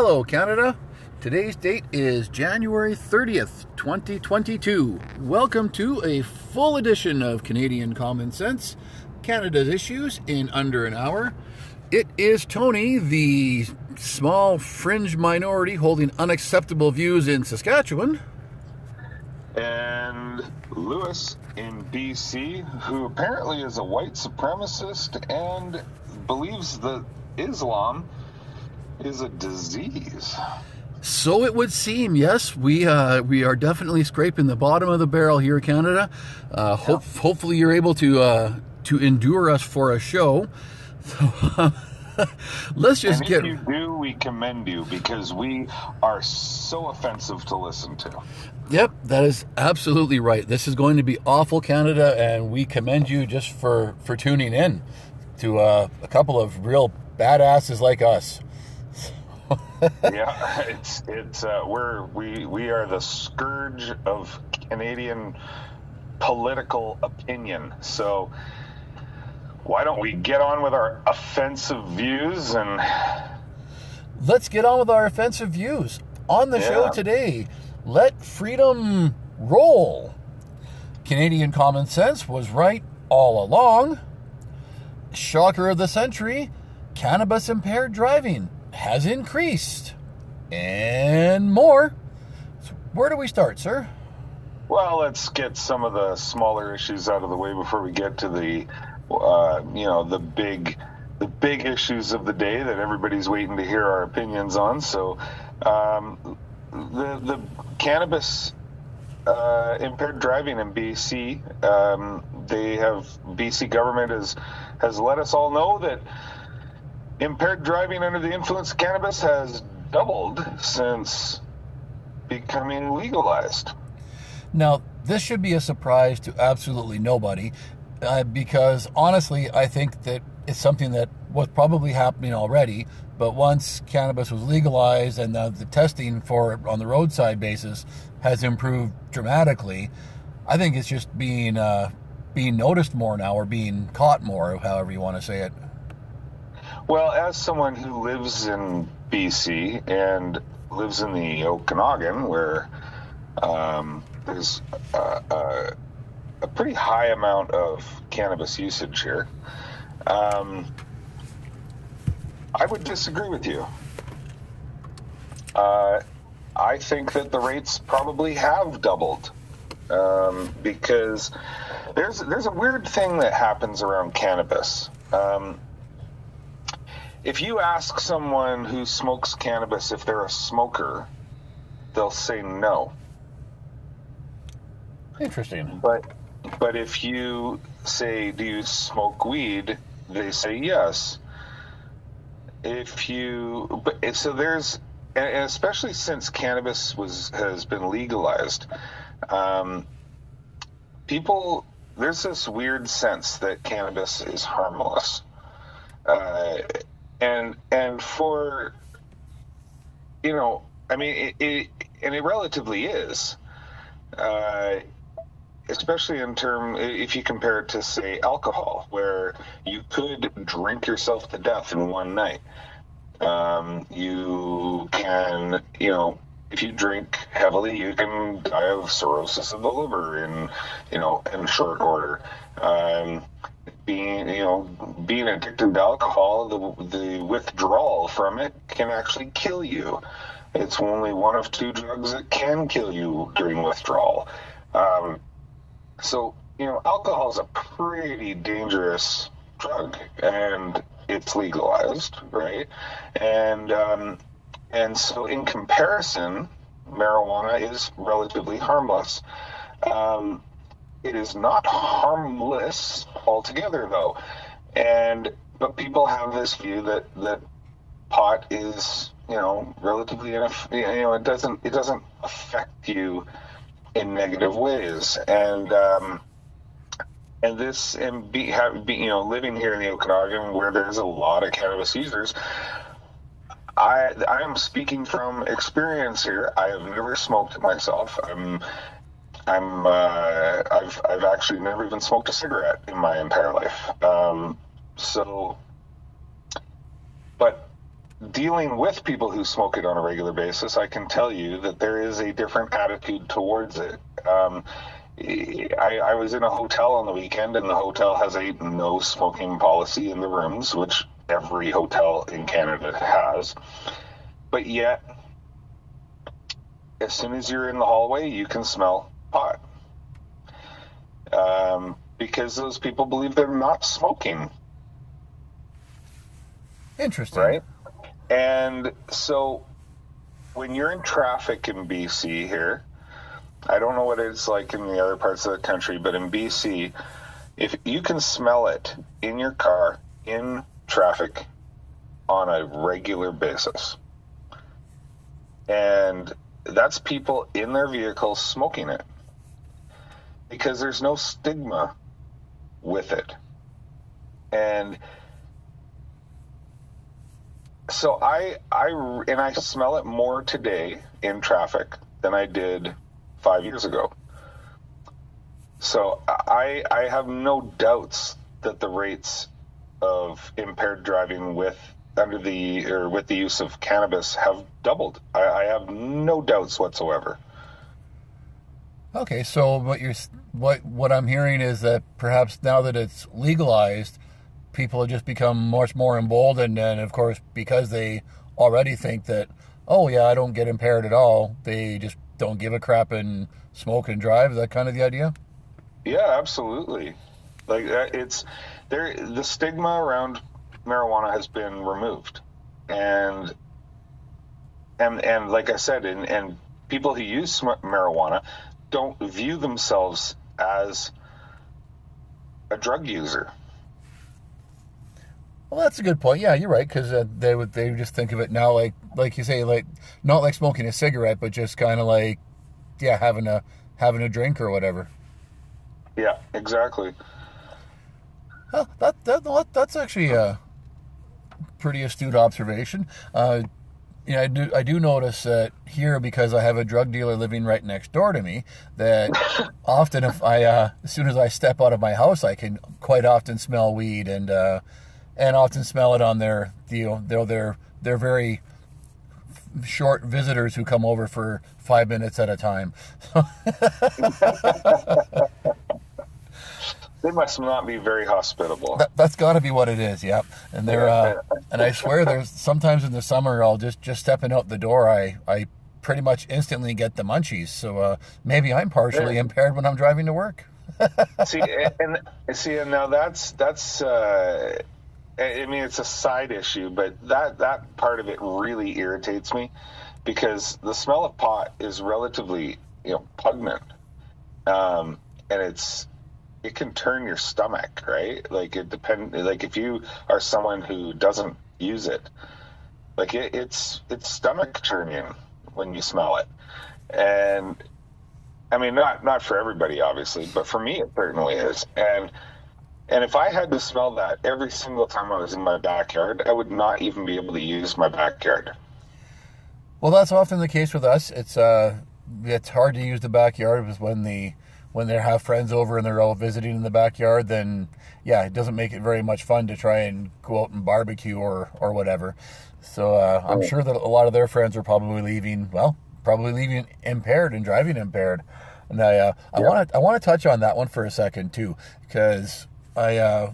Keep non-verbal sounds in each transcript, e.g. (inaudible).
Hello, Canada. Today's date is January 30th, 2022. Welcome to a full edition of Canadian Common Sense, Canada's issues in under an hour. It is Tony, the small fringe minority holding unacceptable views in Saskatchewan. And Lewis in BC, who apparently is a white supremacist and believes that Islam is a disease. So it would seem. Yes, we uh, we are definitely scraping the bottom of the barrel here, in Canada. Uh, hope, hopefully, you're able to uh, to endure us for a show. So, (laughs) let's just and get. If you do, we commend you because we are so offensive to listen to. Yep, that is absolutely right. This is going to be awful, Canada, and we commend you just for for tuning in to uh, a couple of real badasses like us. (laughs) yeah, it's it's uh, we're we we are the scourge of Canadian political opinion. So why don't we get on with our offensive views and let's get on with our offensive views on the yeah. show today. Let freedom roll. Canadian common sense was right all along. Shocker of the century: cannabis impaired driving has increased and more. So where do we start, sir? Well, let's get some of the smaller issues out of the way before we get to the, uh, you know, the big, the big issues of the day that everybody's waiting to hear our opinions on. So, um, the the cannabis uh, impaired driving in BC, um, they have BC government has has let us all know that impaired driving under the influence of cannabis has doubled since becoming legalized. Now, this should be a surprise to absolutely nobody uh, because honestly, I think that it's something that was probably happening already. But once cannabis was legalized and the, the testing for it on the roadside basis has improved dramatically, I think it's just being uh, being noticed more now or being caught more, however you want to say it. Well, as someone who lives in BC and lives in the Okanagan, where um, there's a, a, a, pretty high amount of cannabis usage here, um, I would disagree with you. Uh, I think that the rates probably have doubled um, because there's there's a weird thing that happens around cannabis. Um, if you ask someone who smokes cannabis if they're a smoker, they'll say no. Interesting. But but if you say, "Do you smoke weed?" they say yes. If you but so there's and especially since cannabis was has been legalized, um, people there's this weird sense that cannabis is harmless. Uh, and and for you know, I mean, it, it and it relatively is, uh, especially in term if you compare it to say alcohol, where you could drink yourself to death in one night. Um, you can, you know, if you drink heavily, you can die of cirrhosis of the liver in, you know, in short order. Um, being you know being addicted to alcohol, the the withdrawal from it can actually kill you. It's only one of two drugs that can kill you during withdrawal. Um, so you know, alcohol is a pretty dangerous drug, and it's legalized, right? And um, and so in comparison, marijuana is relatively harmless. Um, it is not harmless altogether, though, and but people have this view that that pot is you know relatively you know it doesn't it doesn't affect you in negative ways. And um, and this and be, have, be, you know living here in the Okanagan where there's a lot of cannabis users I I am speaking from experience here. I have never smoked myself. I'm I'm uh, I've I've actually never even smoked a cigarette in my entire life. Um, so but dealing with people who smoke it on a regular basis, I can tell you that there is a different attitude towards it. Um, I, I, was in a hotel on the weekend, and the hotel has a no smoking policy in the rooms, which every hotel in Canada has. But yet, as soon as you're in the hallway, you can smell pot. Um, because those people believe they're not smoking. Interesting. Right? And so when you're in traffic in BC here, I don't know what it's like in the other parts of the country, but in BC, if you can smell it in your car in traffic on a regular basis. And that's people in their vehicles smoking it because there's no stigma with it. And so I I and I smell it more today in traffic than I did 5 years ago. So I I have no doubts that the rates of impaired driving with under the or with the use of cannabis have doubled. I, I have no doubts whatsoever. Okay, so what you're what what I'm hearing is that perhaps now that it's legalized, people have just become much more emboldened, and of course because they already think that oh yeah I don't get impaired at all, they just don't give a crap and smoke and drive. Is that kind of the idea? Yeah, absolutely. Like uh, it's there. The stigma around marijuana has been removed, and and and like I said, and and people who use marijuana don't view themselves as a drug user. Well, that's a good point. Yeah, you're right because uh, they would they would just think of it now like like you say like not like smoking a cigarette, but just kind of like yeah having a having a drink or whatever. Yeah, exactly. Well, that that that's actually a pretty astute observation. Uh, you know, I do I do notice that here because I have a drug dealer living right next door to me. That (laughs) often, if I uh, as soon as I step out of my house, I can quite often smell weed and uh, and often smell it on their you know they're they're they're very short visitors who come over for five minutes at a time. (laughs) They must not be very hospitable. That, has got to be what it is. Yep. And they're uh, and I swear there's sometimes in the summer I'll just just stepping out the door I I pretty much instantly get the munchies. So uh, maybe I'm partially yeah. impaired when I'm driving to work. (laughs) see and see and now that's that's uh, I mean it's a side issue, but that that part of it really irritates me because the smell of pot is relatively you know pungent, um, and it's it can turn your stomach, right? Like it depend. Like if you are someone who doesn't use it, like it, it's it's stomach turning when you smell it, and I mean not not for everybody obviously, but for me it certainly is. And and if I had to smell that every single time I was in my backyard, I would not even be able to use my backyard. Well, that's often the case with us. It's uh, it's hard to use the backyard when the when they have friends over and they're all visiting in the backyard, then yeah, it doesn't make it very much fun to try and go out and barbecue or or whatever. So uh, I'm sure that a lot of their friends are probably leaving. Well, probably leaving impaired and driving impaired. And I uh, I want to I want to touch on that one for a second too, because I uh,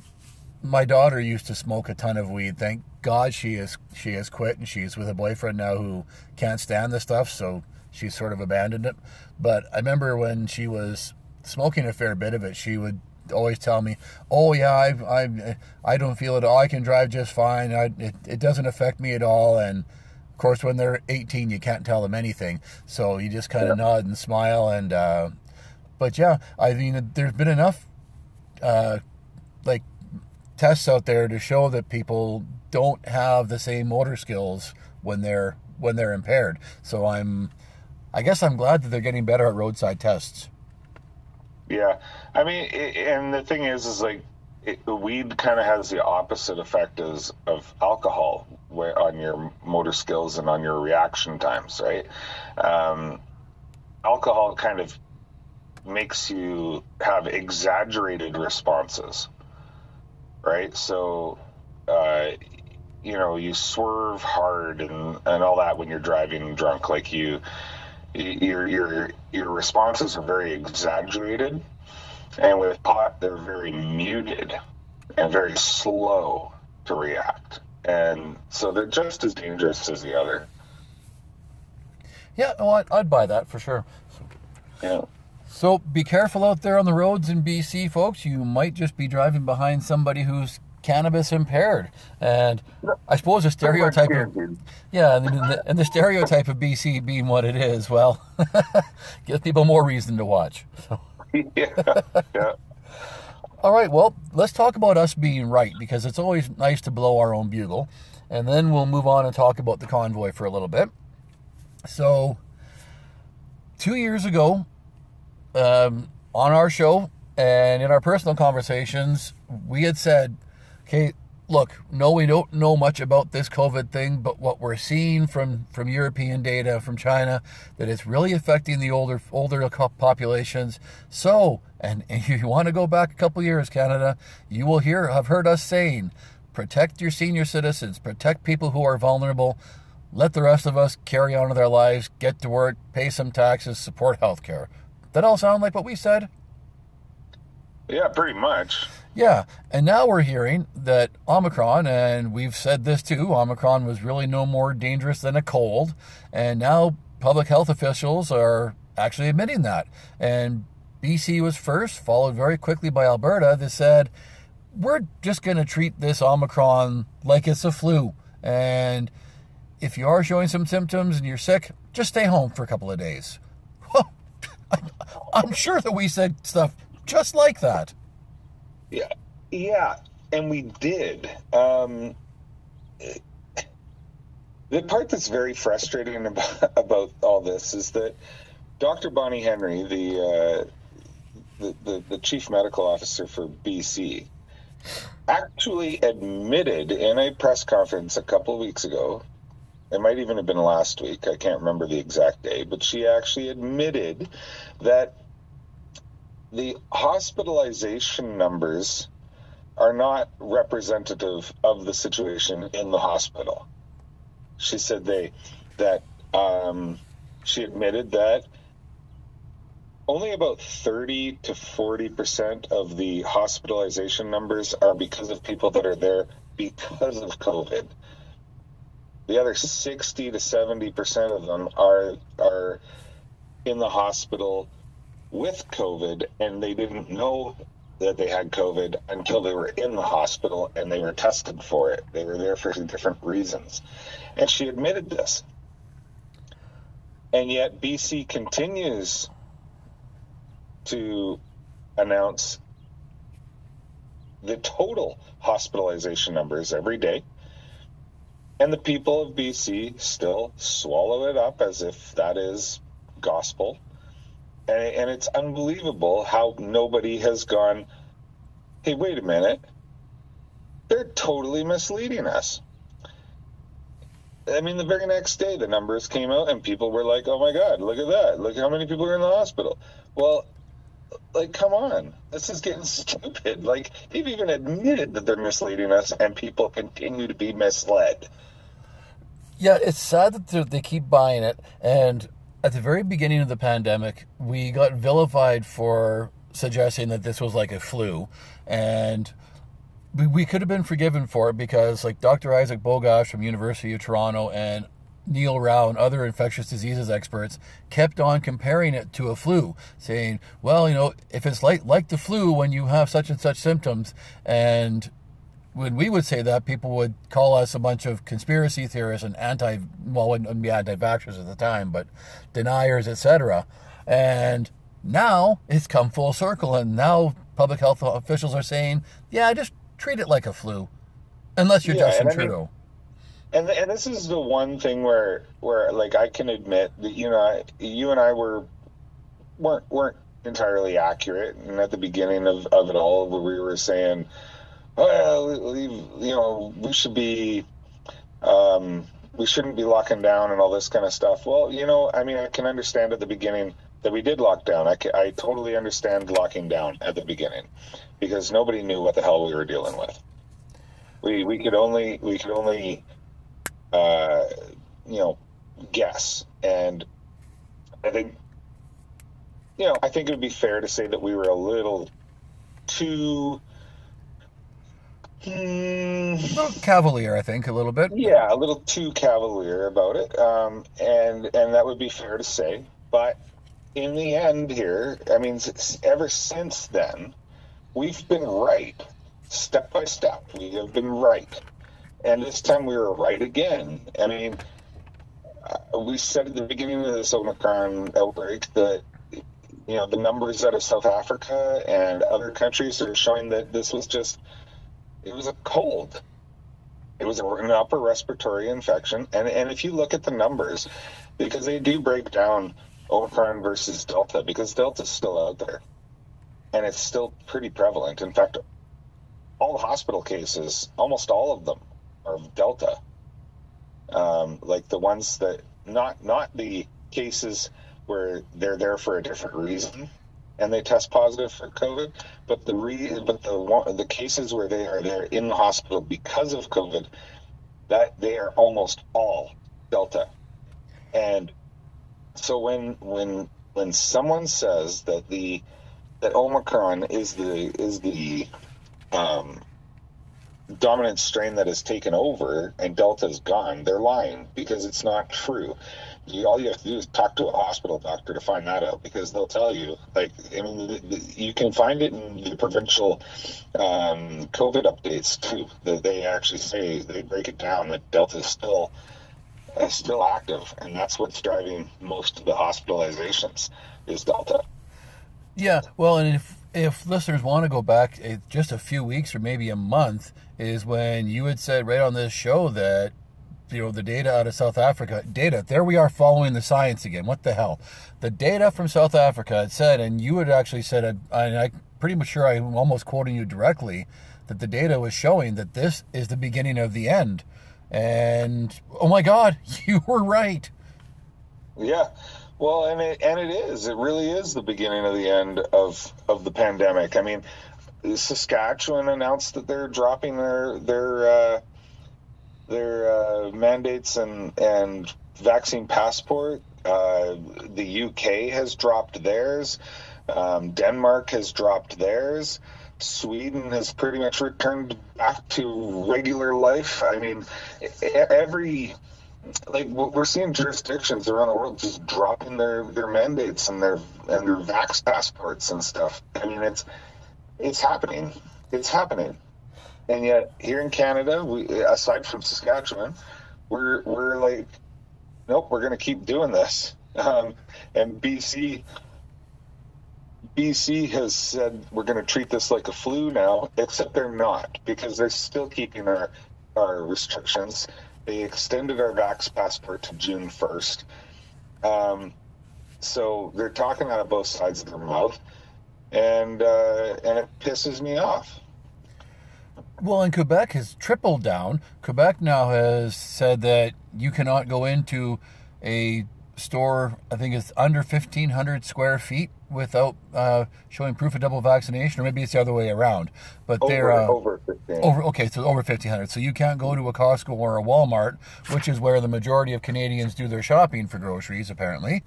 my daughter used to smoke a ton of weed. Thank God she is she has quit and she's with a boyfriend now who can't stand the stuff. So she's sort of abandoned it. But I remember when she was smoking a fair bit of it, she would always tell me, "Oh yeah, I I I don't feel it all. I can drive just fine. I, it it doesn't affect me at all." And of course, when they're 18, you can't tell them anything, so you just kind of yeah. nod and smile. And uh, but yeah, I mean, there's been enough uh, like tests out there to show that people don't have the same motor skills when they're when they're impaired. So I'm, I guess I'm glad that they're getting better at roadside tests. Yeah, I mean, it, and the thing is, is like it, weed kind of has the opposite effect as of alcohol where, on your motor skills and on your reaction times, right? Um, alcohol kind of makes you have exaggerated responses, right? So, uh, you know you swerve hard and and all that when you're driving drunk. Like you, your your your responses are very exaggerated, and with pot they're very muted and very slow to react, and so they're just as dangerous as the other. Yeah, well, I'd, I'd buy that for sure. Yeah. So be careful out there on the roads in BC, folks. You might just be driving behind somebody who's cannabis impaired, and I suppose the stereotype of yeah, and the, and the stereotype of BC being what it is, well, (laughs) gives people more reason to watch. So. (laughs) yeah, yeah. All right, well, let's talk about us being right because it's always nice to blow our own bugle, and then we'll move on and talk about the convoy for a little bit. So, two years ago, um, on our show and in our personal conversations, we had said, okay, look, no, we don't know much about this COVID thing, but what we're seeing from, from European data, from China, that it's really affecting the older older populations. So, and, and (laughs) you want to go back a couple years, Canada, you will hear have heard us saying, protect your senior citizens, protect people who are vulnerable. Let the rest of us carry on with our lives, get to work, pay some taxes, support healthcare. That all sound like what we said? Yeah, pretty much. Yeah, and now we're hearing that Omicron, and we've said this too, Omicron was really no more dangerous than a cold, and now public health officials are actually admitting that. And BC was first, followed very quickly by Alberta, that said, we're just going to treat this Omicron like it's a flu. And if you are showing some symptoms and you're sick, just stay home for a couple of days. (laughs) (laughs) I'm sure that we said stuff just like that. Yeah, yeah, and we did. Um, the part that's very frustrating about, (laughs) about all this is that Dr. Bonnie Henry, the, uh, the, the the chief medical officer for BC, actually admitted in a press conference a couple of weeks ago it might even have been last week. I can't remember the exact day, but she actually admitted that the hospitalization numbers are not representative of the situation in the hospital. She said they that um, she admitted that only about 30 to 40 percent of the hospitalization numbers are because of people that are there because of COVID. The other 60 to 70 percent of them are are in the hospital with COVID, and they didn't know that they had COVID until they were in the hospital and they were tested for it. They were there for different reasons, and she admitted this. And yet, BC continues to announce the total hospitalization numbers every day and the people of BC still swallow it up as if that is gospel. And, and it's unbelievable how nobody has gone, hey, wait a minute. They're totally misleading us. I mean, the very next day, the numbers came out, and people were like, oh my God, look at that. Look how many people are in the hospital. Well, like, come on. This is getting (laughs) stupid. Like, they've even admitted that they're misleading us, and people continue to be misled. Yeah, it's sad that they keep buying it. And at the very beginning of the pandemic, we got vilified for suggesting that this was like a flu. And we, could have been forgiven for it because, like Dr. Isaac Bogoch from University of Toronto and Neil Rau and other infectious diseases experts kept on comparing it to a flu, saying, well, you know, if it's like like the flu when you have such and such symptoms, and when we would say that, people would call us a bunch of conspiracy theorists and anti, well, wouldn't be anti-vaxxers at the time, but deniers, etc. And now it's come full circle, and now public health officials are saying, "Yeah, just treat it like a flu, unless you're yeah, Justin Trudeau." Mean, and and this is the one thing where where like I can admit that you know I, you and I were weren't weren't entirely accurate, and at the beginning of, of it all, where we were saying well, you know, we should be, um, we shouldn't be locking down and all this kind of stuff. Well, you know, I mean, I can understand at the beginning that we did lock down. I, I totally understand locking down at the beginning because nobody knew what the hell we were dealing with. We we could only we could only uh, you know guess, and I think you know I think it would be fair to say that we were a little too. A little cavalier, I think, a little bit. Yeah, a little too cavalier about it, um, and and that would be fair to say. But in the end, here, I mean, ever since then, we've been right, step by step. We have been right, and this time we were right again. I mean, uh, we said at the beginning of this Omicron outbreak that you know the numbers out of South Africa and other countries are showing that this was just it was a cold. It was an upper respiratory infection. And, and if you look at the numbers, because they do break down Omicron versus Delta, because Delta's still out there. And it's still pretty prevalent. In fact, all the hospital cases, almost all of them, are Delta. Um, like the ones that, not not the cases where they're there for a different reason, and they test positive for COVID. But the re, but the the cases where they are there in the hospital because of COVID, that they are almost all Delta. And so when when when someone says that the that Omicron is the is the um, dominant strain that has taken over and Delta is gone, they're lying because it's not true you, all you have to do is talk to a hospital doctor to find that out because they'll tell you. Like, I mean, you can find it in the provincial um, COVID updates too. That they actually say they break it down that Delta is still is still active, and that's what's driving most of the hospitalizations is Delta. Yeah, well, and if if listeners want to go back eh, just a few weeks or maybe a month, is when you had said right on this show that you know the data out of South Africa. Data. There we are following the science again. What the hell? The data from South Africa had said, and you had actually said, and I pretty much sure I'm almost quoting you directly, that the data was showing that this is the beginning of the end. And oh my God, (laughs) you were right. Yeah. Well, and it, and it is. It really is the beginning of the end of of the pandemic. I mean, Saskatchewan announced that they're dropping their their uh, their uh, mandates and and vaccine passport. Uh, the UK has dropped theirs. Um, Denmark has dropped theirs. Sweden has pretty much returned back to regular life. I mean, every like we're seeing jurisdictions around the world just dropping their their mandates and their and their vax passports and stuff. I mean, it's it's happening. It's happening. And yet here in Canada, we aside from Saskatchewan, we're we're like, nope, we're going to keep doing this. (laughs) Um, and BC BC has said we're going to treat this like a flu now, except they're not because they're still keeping our our restrictions. They extended our vax passport to June first. Um, so they're talking out of both sides of their mouth, and uh, and it pisses me off. Well, and Quebec has tripled down. Quebec now has said that you cannot go into a store, I think it's under 1,500 square feet without uh, showing proof of double vaccination, or maybe it's the other way around. But over, they're uh, over 15. Over, okay, so over 1,500. So you can't go to a Costco or a Walmart, which is where the majority of Canadians do their shopping for groceries, apparently,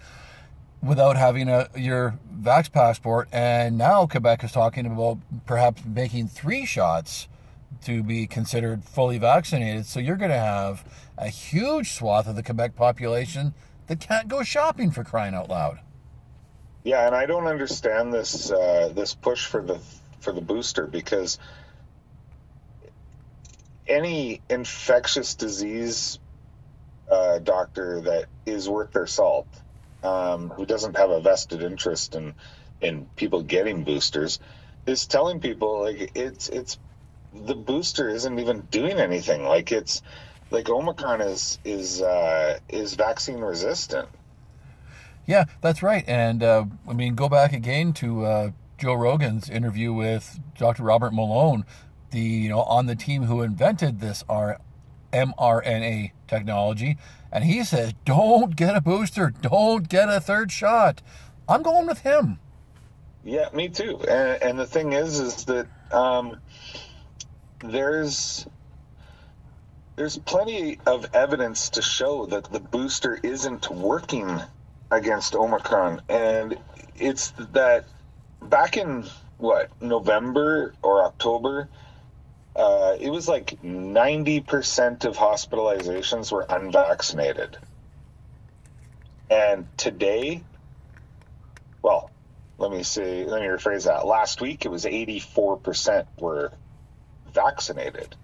without having a your vax passport. And now Quebec is talking about perhaps making three shots to be considered fully vaccinated. So you're going to have a huge swath of the Quebec population that can't go shopping for crying out loud. Yeah, and I don't understand this uh, this push for the for the booster because any infectious disease uh, doctor that is worth their salt, um, who doesn't have a vested interest in in people getting boosters, is telling people like it's it's the booster isn't even doing anything. Like it's like Omicron is is uh, is vaccine resistant. Yeah, that's right. And uh, I mean, go back again to uh, Joe Rogan's interview with Dr. Robert Malone, the you know on the team who invented this R- mRNA technology, and he says, "Don't get a booster. Don't get a third shot." I'm going with him. Yeah, me too. And, and the thing is, is that um, there's there's plenty of evidence to show that the booster isn't working against Omicron, and it's that back in what November or October, uh, it was like ninety percent of hospitalizations were unvaccinated, and today, well, let me see, let me rephrase that. Last week, it was eighty-four percent were vaccinated,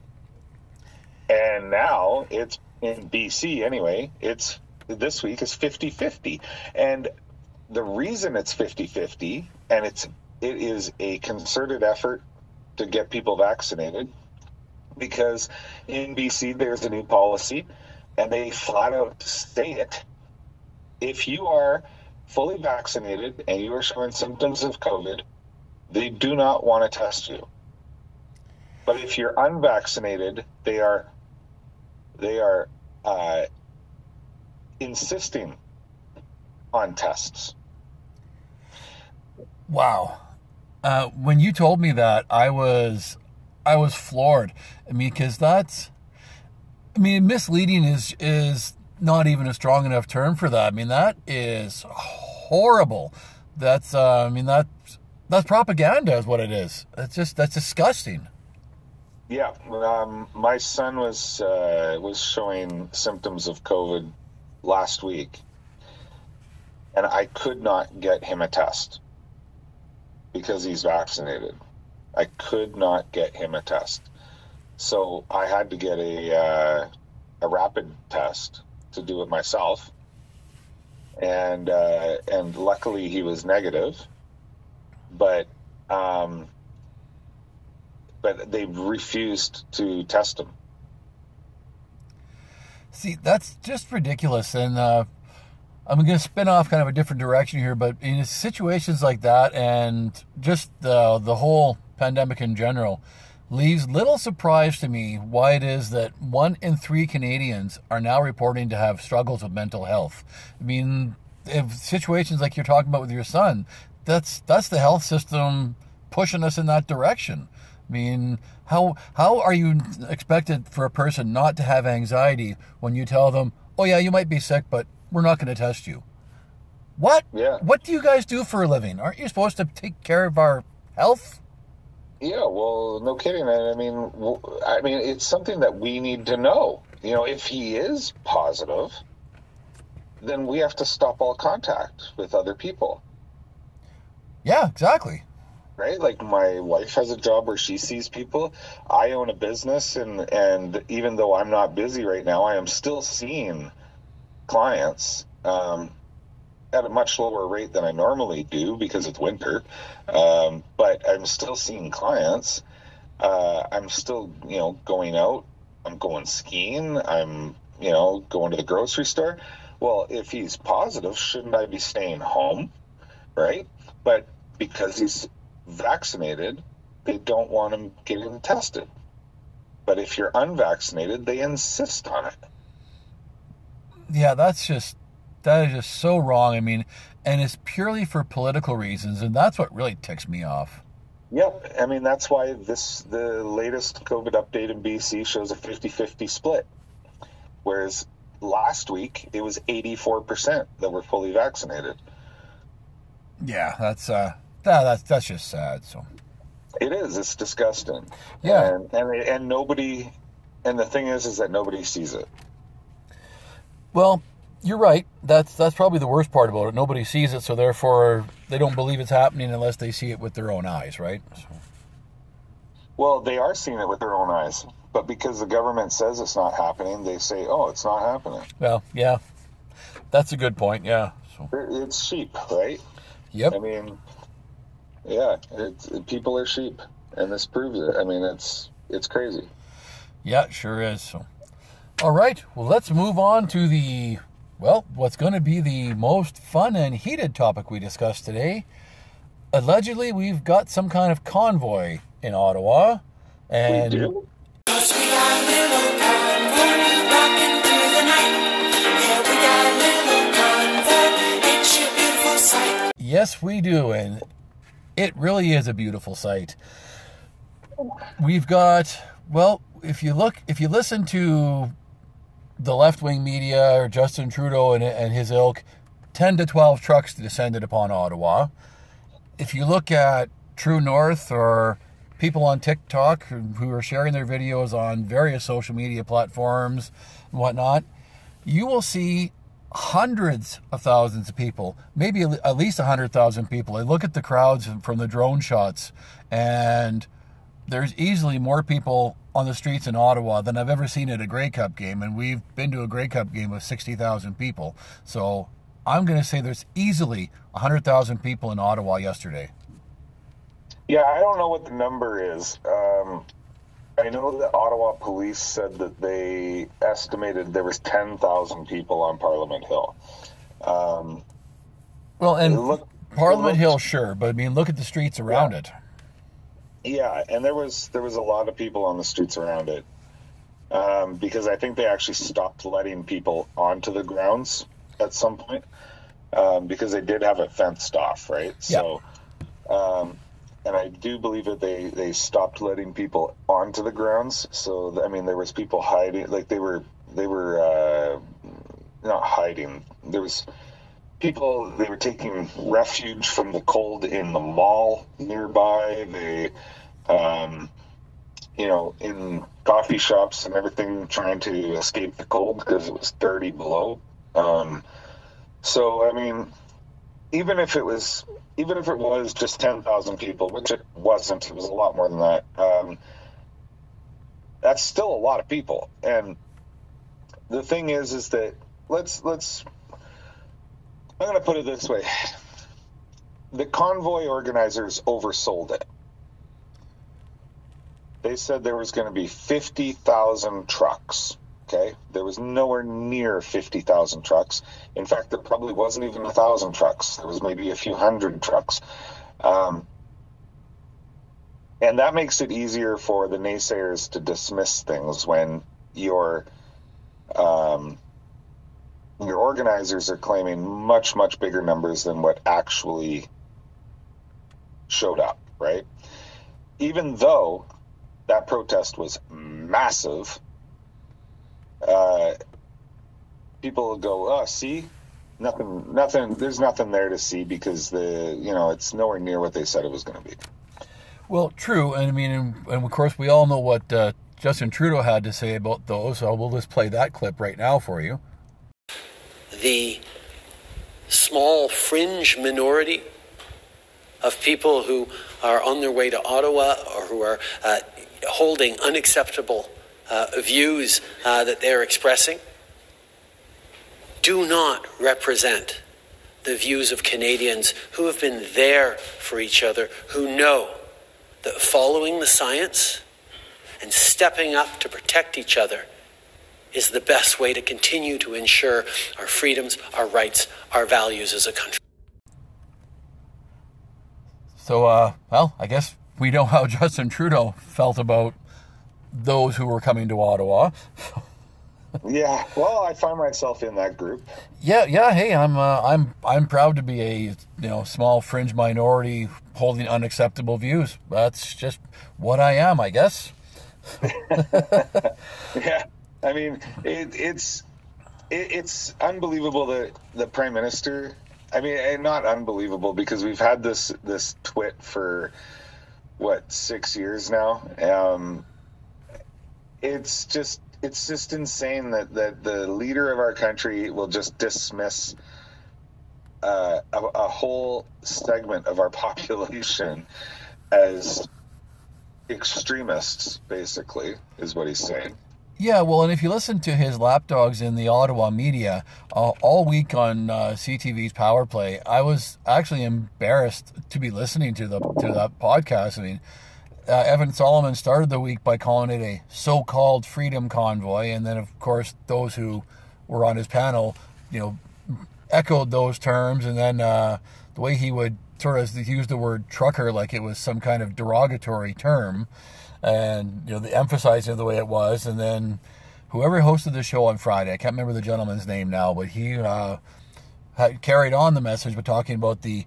and now it's in BC anyway. It's this week is 50-50. and the reason it's 50-50 and it's it is a concerted effort to get people vaccinated because in BC there's a new policy and they flat out say it. If you are fully vaccinated and you are showing symptoms of COVID, they do not want to test you. But if you're unvaccinated, they are they are uh, insisting on tests. Wow. Uh, when you told me that, I was I was floored. I mean, because that's, I mean, misleading is is not even a strong enough term for that. I mean, that is horrible. That's, uh, I mean, that's that's propaganda, is what it is. That's just that's disgusting. Yeah, um, my son was uh, was showing symptoms of COVID last week, and I could not get him a test because he's vaccinated. I could not get him a test. So I had to get a uh, a rapid test to do it myself, and uh, and luckily he was negative, but um, but they've refused to test them. See, that's just ridiculous, and uh, I'm going to spin off kind of a different direction here, but in situations like that, and just the the whole pandemic in general leaves little surprise to me why it is that one in three Canadians are now reporting to have struggles with mental health. I mean, if situations like you're talking about with your son, that's that's the health system pushing us in that direction. I mean, how how are you expected for a person not to have anxiety when you tell them, "Oh yeah, you might be sick, but we're not going to test you"? What? Yeah. What do you guys do for a living? Aren't you supposed to take care of our health? Yeah, well, no kidding. I mean, I mean, it's something that we need to know. You know, if he is positive, then we have to stop all contact with other people. Yeah, exactly. Right? Like my wife has a job where she sees people. I own a business and and even though I'm not busy right now, I am still seeing clients. Um, at a much lower rate than I normally do because it's winter. Um, but I'm still seeing clients. Uh, I'm still, you know, going out. I'm going skiing. I'm, you know, going to the grocery store. Well, if he's positive, shouldn't I be staying home? Right? But because he's vaccinated, they don't want him getting tested. But if you're unvaccinated, they insist on it. Yeah, that's just that is just so wrong. I mean, and it's purely for political reasons, and that's what really ticks me off. Yep. I mean, that's why this the latest COVID update in BC shows a 50-50 split. Whereas last week it was 84% that were fully vaccinated. Yeah, that's uh that, that's that's just sad, so it is. It's disgusting. Yeah. And, and and nobody and the thing is is that nobody sees it. Well, you're right. That's that's probably the worst part about it. Nobody sees it, so therefore they don't believe it's happening unless they see it with their own eyes, right? So. Well, they are seeing it with their own eyes, but because the government says it's not happening, they say, "Oh, it's not happening." Well, yeah, that's a good point. Yeah, so. it's cheap, right? Yep. I mean, yeah, people are sheep, and this proves it. I mean, it's it's crazy. Yeah, it sure is. So, all right, well, let's move on to the well, what's going to be the most fun and heated topic we discussed today? Allegedly, we've got some kind of convoy in Ottawa, and we do. Yes, we do, and it really is a beautiful sight. We've got, well, if you look, if you listen to the left wing media or Justin Trudeau and, and his ilk, 10 to 12 trucks descended upon Ottawa. If you look at True North or people on TikTok who are sharing their videos on various social media platforms and whatnot, you will see hundreds of thousands of people, maybe at least 100,000 people. I look at the crowds from the drone shots, and there's easily more people on the streets in Ottawa than I've ever seen at a Grey Cup game, and we've been to a Grey Cup game with 60,000 people. So I'm going to say there's easily 100,000 people in Ottawa yesterday. Yeah, I don't know what the number is. Um, I know the Ottawa police said that they estimated there was 10,000 people on Parliament Hill. Um, well, and look, Parliament Hill, sure, but I mean, look at the streets around yeah. it. Yeah, and there was there was a lot of people on the streets around it um, because I think they actually stopped letting people onto the grounds at some point um, because they did have it fenced off, right? Yeah. So, um, and I do believe that they they stopped letting people onto the grounds. So I mean, there was people hiding, like they were they were uh, not hiding. There was people they were taking refuge from the cold in the mall nearby. They, um, you know, in coffee shops and everything, trying to escape the cold because it was 30 below. Um, so I mean, even if it was, even if it was just 10,000 people, which it wasn't, it was a lot more than that. Um, that's still a lot of people, and the thing is, is that let's let's I'm going to put it this way the convoy organizers oversold it. They said there was going to be 50,000 trucks. Okay. There was nowhere near 50,000 trucks. In fact, there probably wasn't even a thousand trucks. There was maybe a few hundred trucks. Um, and that makes it easier for the naysayers to dismiss things when you're um, your organizers are claiming much much bigger numbers than what actually showed up right even though that protest was massive uh, people go oh see? Nothing nothing there's nothing there to see because the you know it's nowhere near what they said it was going to be. Well true and i mean and, and of course we all know what uh, justin trudeau had to say about those so we'll just play that clip right now for you. The small fringe minority of people who are on their way to Ottawa or who are uh, holding unacceptable views uh, that they're expressing do not represent the views of Canadians who have been there for each other, who know that following the science and stepping up to protect each other is the best way to continue to ensure our freedoms, our rights, our values as a country. So, uh, well, I guess we know how (laughs) Justin Trudeau felt about those who were coming to Ottawa. (laughs) yeah, well, I find myself in that group. Yeah, yeah. Hey, I'm, uh, I'm, I'm proud to be a you know small fringe minority holding unacceptable views. That's just what I am, I guess. (laughs) yeah, I mean, it, it's it, it's unbelievable that the prime minister. I mean, not unbelievable because we've had this this twit for what six years now. Um, it's just it's just insane that that the leader of our country will just dismiss uh, a, a whole segment of our (laughs) population as extremists. Basically, is what he's saying. Yeah, well, and if you listen to his lapdogs in the Ottawa media uh, all week on uh, CTV's Power Play, I was actually embarrassed to be listening to the to that podcast. I mean, uh, Evan Solomon started the week by calling it a so-called freedom convoy, and then of course those who were on his panel, you know, echoed those terms, and then uh, the way he would sort of use the word trucker like it was some kind of derogatory term and you know the emphasizing the way it was, and then whoever hosted the show on Friday, I can't remember the gentleman's name now, but he uh, had carried on the message by talking about the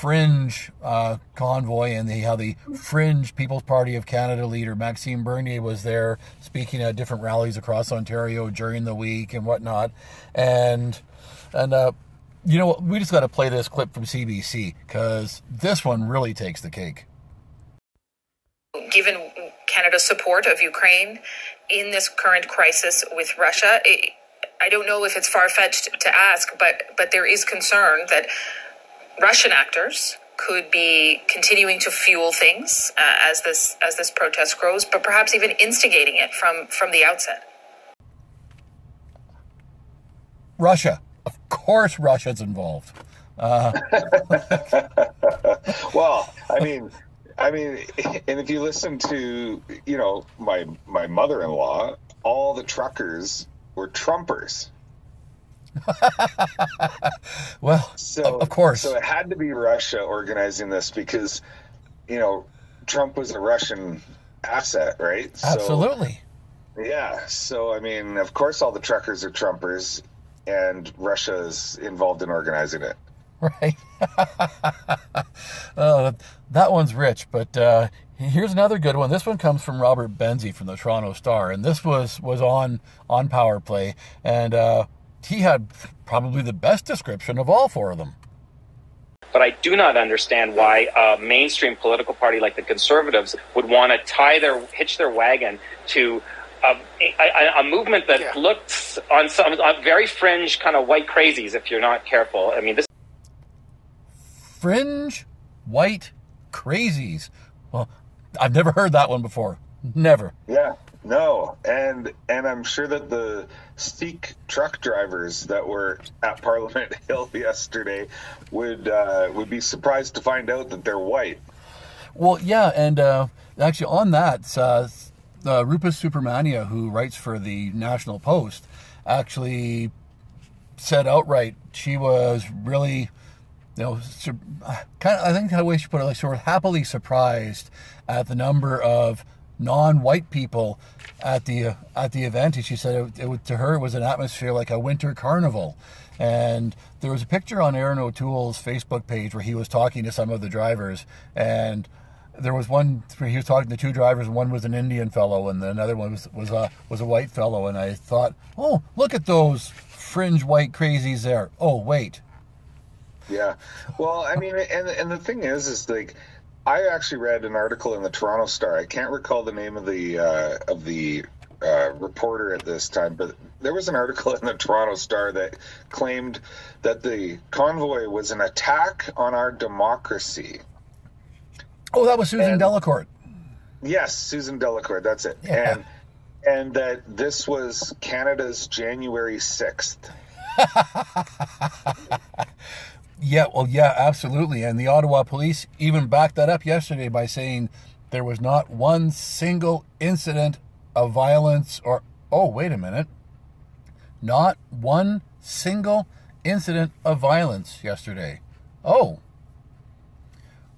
fringe uh, convoy and the how the fringe People's Party of Canada leader Maxime Bernier was there speaking at different rallies across Ontario during the week and whatnot, and and uh, you know what? We just got to play this clip from CBC because this one really takes the cake. Given Canada's support of Ukraine in this current crisis with Russia, it, I don't know if it's far fetched to ask, but but there is concern that Russian actors could be continuing to fuel things uh, as this as this protest grows, but perhaps even instigating it from from the outset. Russia, of course, Russia's involved. Uh. (laughs) well, I mean, I mean, (laughs) and if you listen to you know my my mother in law, all the truckers were Trumpers. (laughs) well, so, of course. So it had to be Russia organizing this because, you know, Trump was a Russian asset, right? Absolutely. So, yeah. So, I mean, of course, all the truckers are Trumpers, and Russia is involved in organizing it. (laughs) Right. (laughs) uh, that one's rich, but uh, here's another good one. This one comes from Robert Benzie from the Toronto Star, and this was was on on Power Play, and uh, he had probably the best description of all four of them. But I do not understand why a mainstream political party like the Conservatives would want to tie their hitch their wagon to a, a, a movement that yeah. looks on some on very fringe kind of white crazies. If you're not careful, I mean this fringe white crazies. Well, I've never heard that one before. Never. Yeah. No, and and I'm sure that the Sikh truck drivers that were at Parliament (laughs) Hill yesterday would uh, would be surprised to find out that they're white. Well, yeah, and uh, actually on that, uh, uh, Rupa Subramanya, who writes for the National Post, actually said outright she was really, you know, kind of. I think the way she put it, like sort of happily surprised at the number of non-white people at the at the event. And she said it, it, to her it was an atmosphere like a winter carnival. And there was a picture on Erin O'Toole's Facebook page where he was talking to some of the drivers, and there was one he was talking to two drivers, one was an Indian fellow, and another one was was a was a white fellow. And I thought, oh, look at those fringe white crazies there. Oh, wait. Yeah, well, I mean, and and the thing is, is like I actually read an article in the Toronto Star. I can't recall the name of the uh, of the uh, reporter at this time, but there was an article (laughs) in the Toronto Star that claimed that the convoy was an attack on our democracy. Oh, that was Susan and, Delacourt. Yes, Susan Delacourt. That's it. Yeah. And and that this was Canada's January sixth. (laughs) Yeah, well, yeah, absolutely. And the Ottawa police even backed that up yesterday by saying there was not one single incident of violence or, oh, wait a minute, not one single incident of violence yesterday. Oh,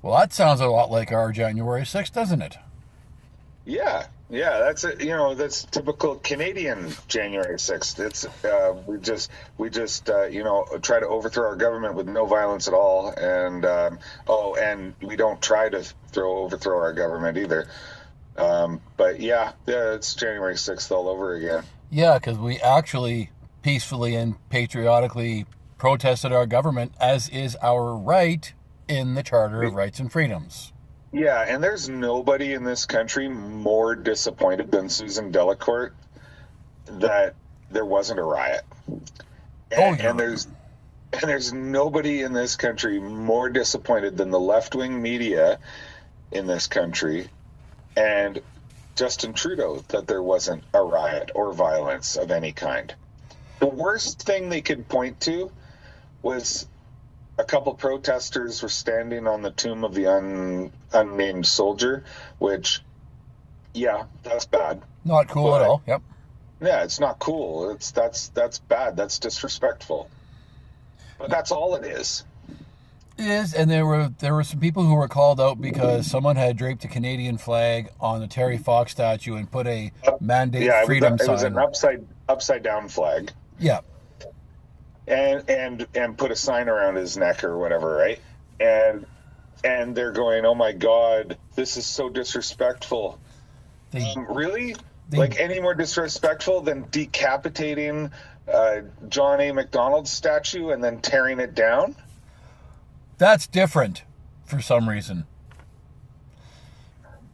well, that sounds a lot like our January 6th, doesn't it? Yeah, yeah, that's a, you know that's typical Canadian January sixth. It's uh, we just we just uh, you know try to overthrow our government with no violence at all, and um, oh, and we don't try to throw overthrow our government either. Um, but yeah, yeah, it's January sixth all over again. Yeah, because we actually peacefully and patriotically protested our government, as is our right in the Charter of Rights and Freedoms. Yeah, and there's nobody in this country more disappointed than Susan Delacourt that there wasn't a riot. And, oh, yeah. and there's and there's nobody in this country more disappointed than the left wing media in this country and Justin Trudeau that there wasn't a riot or violence of any kind. The worst thing they could point to was a couple protesters were standing on the tomb of the un, unnamed soldier, which, yeah, that's bad. Not cool but, at all. Yep. Yeah, it's not cool. It's that's that's bad. That's disrespectful. But that's all it is. It is, and there were there were some people who were called out because someone had draped a Canadian flag on the Terry Fox statue and put a mandate yeah, freedom it was, sign. It was an upside upside down flag. Yeah, and and and put a sign around his neck or whatever, right? and and they're going, "Oh my God, this is so disrespectful." They, Um, really? They- like any more disrespectful than decapitating uh, John A. Macdonald's statue and then tearing it down? that's different for some reason.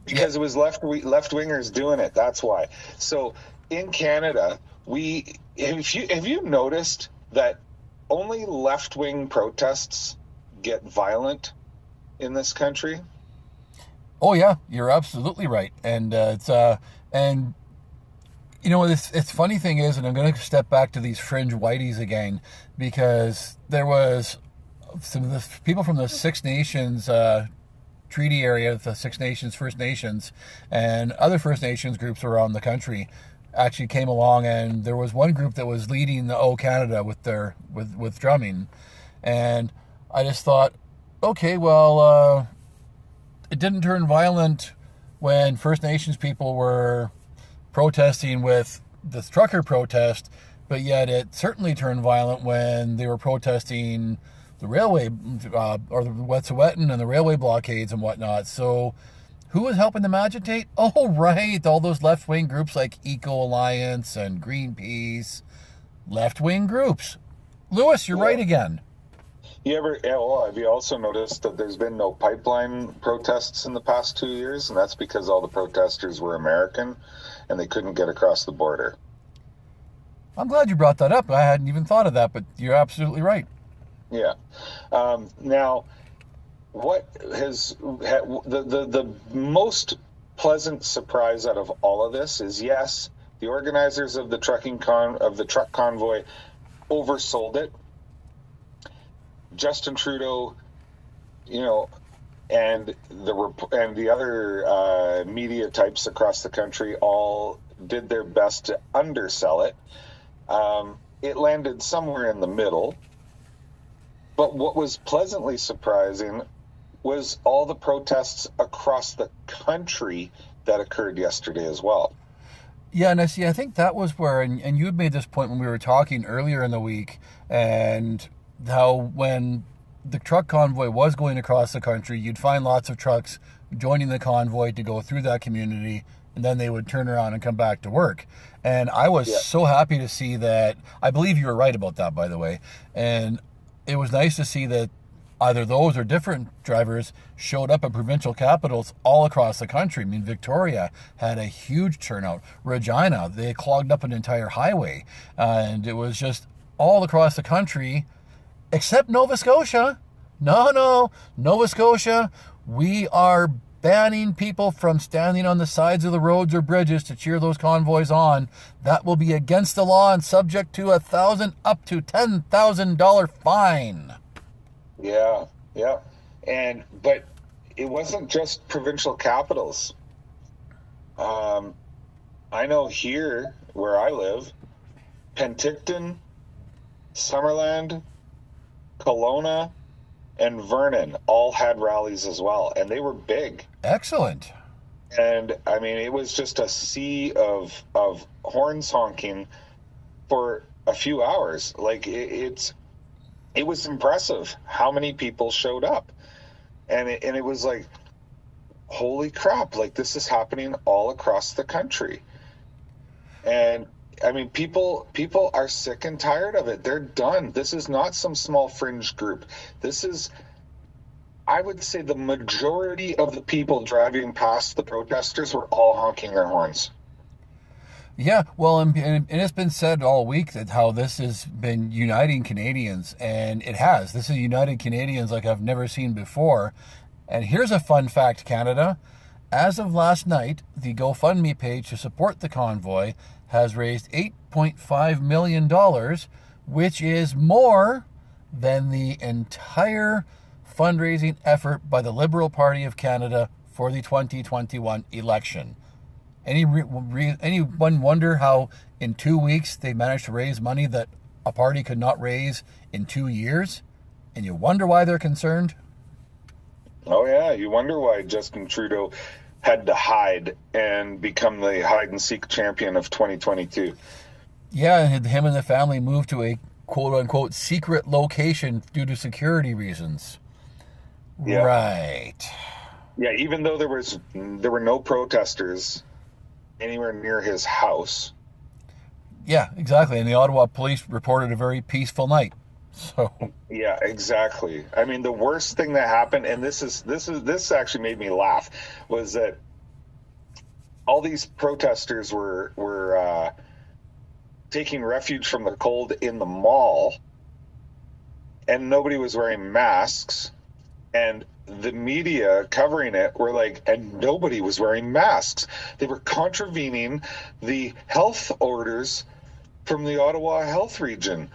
because it was left left wingers doing it. That's why. So in Canada, we have you have you noticed that only left wing protests get violent in this country? Oh yeah, you're absolutely right, and uh, it's uh, and you know it's it's funny thing is, and I'm going to step back to these fringe whiteys again because there was some of the people from the Six Nations uh, treaty area, the Six Nations, First Nations, and other First Nations groups around the country actually came along, and there was one group that was leading the O Canada with their with with drumming, and I just thought, okay, well. Uh, it didn't turn violent when First Nations people were protesting with the trucker protest, but yet it certainly turned violent when they were protesting the railway uh, or the Wet'suwet'en and the railway blockades and whatnot. So, who was helping them agitate? (laughs) Oh, right, all those left wing groups like Eco Alliance and Greenpeace, left wing groups. Lewis, you're right again. You ever? Well, have you also noticed that there's been no pipeline protests in the past two years, and that's because all the protesters were American, and they couldn't get across the border. I'm glad you brought that up. I hadn't even thought of that, but you're absolutely right. Yeah. Um, now, what has ha, the, the the most pleasant surprise out of all of this is yes, the organizers of the trucking con of the truck convoy oversold it. Justin Trudeau, you know, and the and the other uh, media types across the country all did their best to undersell it. Um, it landed somewhere in the middle. But what was pleasantly surprising was all the protests across the country that occurred yesterday as well. Yeah, and I see. I think that was where, and, and you had made this point when we were talking earlier in the week, and how when the truck convoy was going across the country, you'd find lots of trucks joining the convoy to go through that community, and then they would turn around and come back to work. And I was Yeah. so happy to see that. I believe you were right about that, by the way. And it was nice to see that either those or different drivers showed up at provincial capitals all across the country. I mean, Victoria had a huge turnout. Regina, they clogged up an entire highway. Uh, and it was just all across the country, except Nova Scotia. No, no, Nova Scotia, we are banning people from standing on the sides of the roads or bridges to cheer those convoys on. That will be against the law and subject to a thousand up to ten thousand dollar fine. Yeah, yeah. And but it wasn't just provincial capitals. Um, I know here where I live, Penticton, Summerland, Kelowna, and Vernon all had rallies as well, and they were big. Excellent. and I mean it was just a sea of of horns honking for a few hours. Like it, it's it was impressive how many people showed up, and it, and it was like, holy crap! Like this is happening all across the country, and. I mean, people people are sick and tired of it. They're done. This is not some small fringe group. This is I would say the majority of the people driving past the protesters were all honking their horns. Yeah, well, and, and it's been said all week that how this has been uniting Canadians, and it has. This is united Canadians like I've never seen before. And here's a fun fact, Canada. As of last night, the GoFundMe page to support the convoy has raised $8.5 million, which is more than the entire fundraising effort by the Liberal Party of Canada for the 2021 election. Any re, re, anyone wonder how in two weeks they managed to raise money that a party could not raise in two years? And you wonder why they're concerned? Oh yeah, you wonder why Justin Trudeau had to hide and become the hide and seek champion of 2022. Yeah, and him and the family moved to a quote unquote secret location due to security reasons. Yeah. Right. Yeah, even though there was there were no protesters anywhere near his house. Yeah, exactly. And the Ottawa police reported a very peaceful night. (laughs) So Yeah, exactly. I mean, the worst thing that happened, and this is this is this actually made me laugh, was that all these protesters were were uh, taking refuge from the cold in the mall, and nobody was wearing masks, and the media covering it were like, and nobody was wearing masks. They were contravening the health orders from the Ottawa Health Region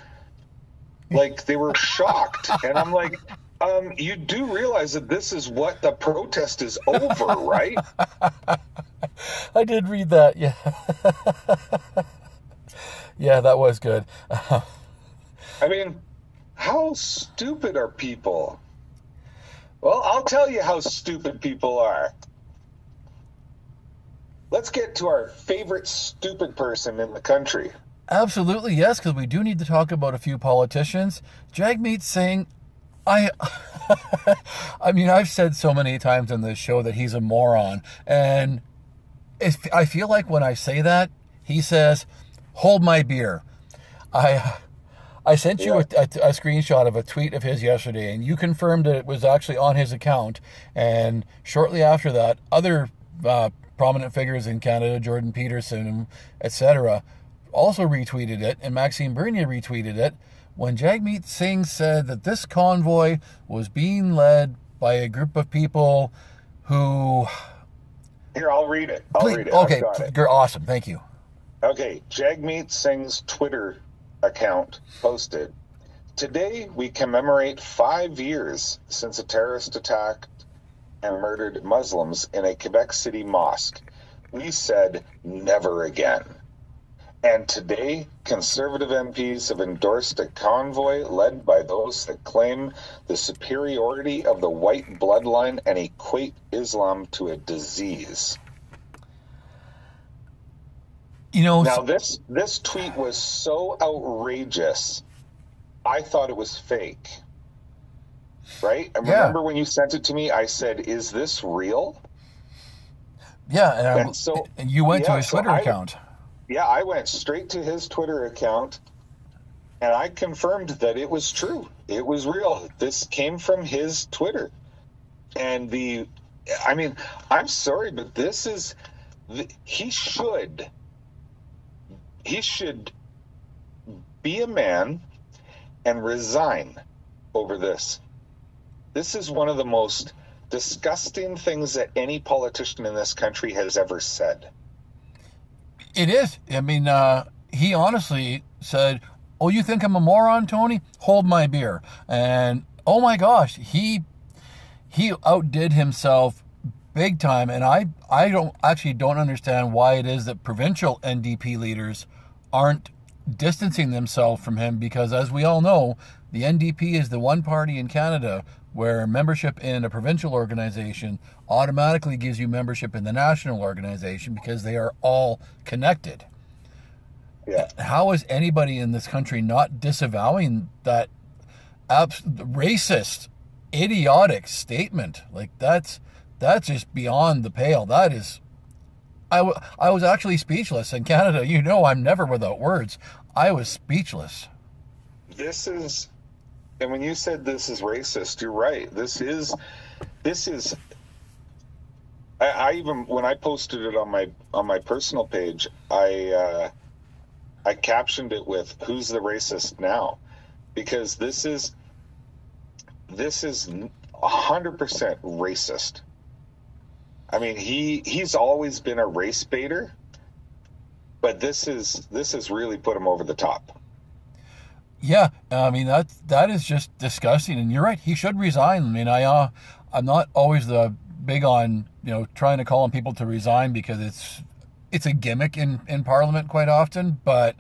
like they were shocked and i'm like um, you do realize that this is what the protest is over right (laughs) I did read that. Yeah. (laughs) yeah, that was good. (laughs) i mean how stupid are people well i'll tell you how stupid people are let's get to our favorite stupid person in the country Absolutely, yes, because we do need to talk about a few politicians. Jagmeet Singh, I, (laughs) I mean, I've said so many times on this show that he's a moron, and if, I feel like when I say that, he says, "Hold my beer." I, I sent you a, a, a screenshot of a tweet of his yesterday, and you confirmed that it was actually on his account. And shortly after that, other uh, prominent figures in Canada, Jordan Peterson, etc also retweeted it, and Maxime Bernier retweeted it when Jagmeet Singh said that this convoy was being led by a group of people who. Here, I'll read it. I'll Please, read it. Okay, it. you're awesome. Thank you. Okay, Jagmeet Singh's Twitter account posted Today we commemorate five years since a terrorist attack and murdered Muslims in a Quebec City mosque. We said never again. And today, conservative MPs have endorsed a convoy led by those that claim the superiority of the white bloodline and equate Islam to a disease. You know, Now this this tweet was so outrageous, I thought it was fake. Right? I Yeah. remember when you sent it to me, I said, "Is this real?" yeah, and, I'm- and so- and you went to yeah, his so Twitter I- account. Yeah, I went straight to his Twitter account and I confirmed that it was true. It was real. This came from his Twitter. And the I mean, I'm sorry, but this is he should he should be a man and resign over this. This is one of the most disgusting things that any politician in this country has ever said. It is. I mean, uh, he honestly said, "Oh, you think I'm a moron, Tony? Hold my beer." And oh my gosh, he he outdid himself big time. And I I don't actually don't understand why it is that provincial NDP leaders aren't distancing themselves from him because, as we all know, the NDP is the one party in Canada where membership in a provincial organization automatically gives you membership in the national organization because they are all connected. Yeah. How is anybody in this country not disavowing that abs- racist, idiotic statement? Like that's that's just beyond the pale. That is I, w- I was actually speechless in Canada. You know, I'm never without words. I was speechless. this is and when you said this is racist you're right this is this is I, I even when i posted it on my on my personal page i uh i captioned it with who's the racist now because this is this is 100% racist i mean he he's always been a race baiter but this is this has really put him over the top Yeah, I mean that that is just disgusting. And you're right, he should resign. I mean, I uh, I'm not always the big on you know trying to call on people to resign because it's it's a gimmick in in Parliament quite often. But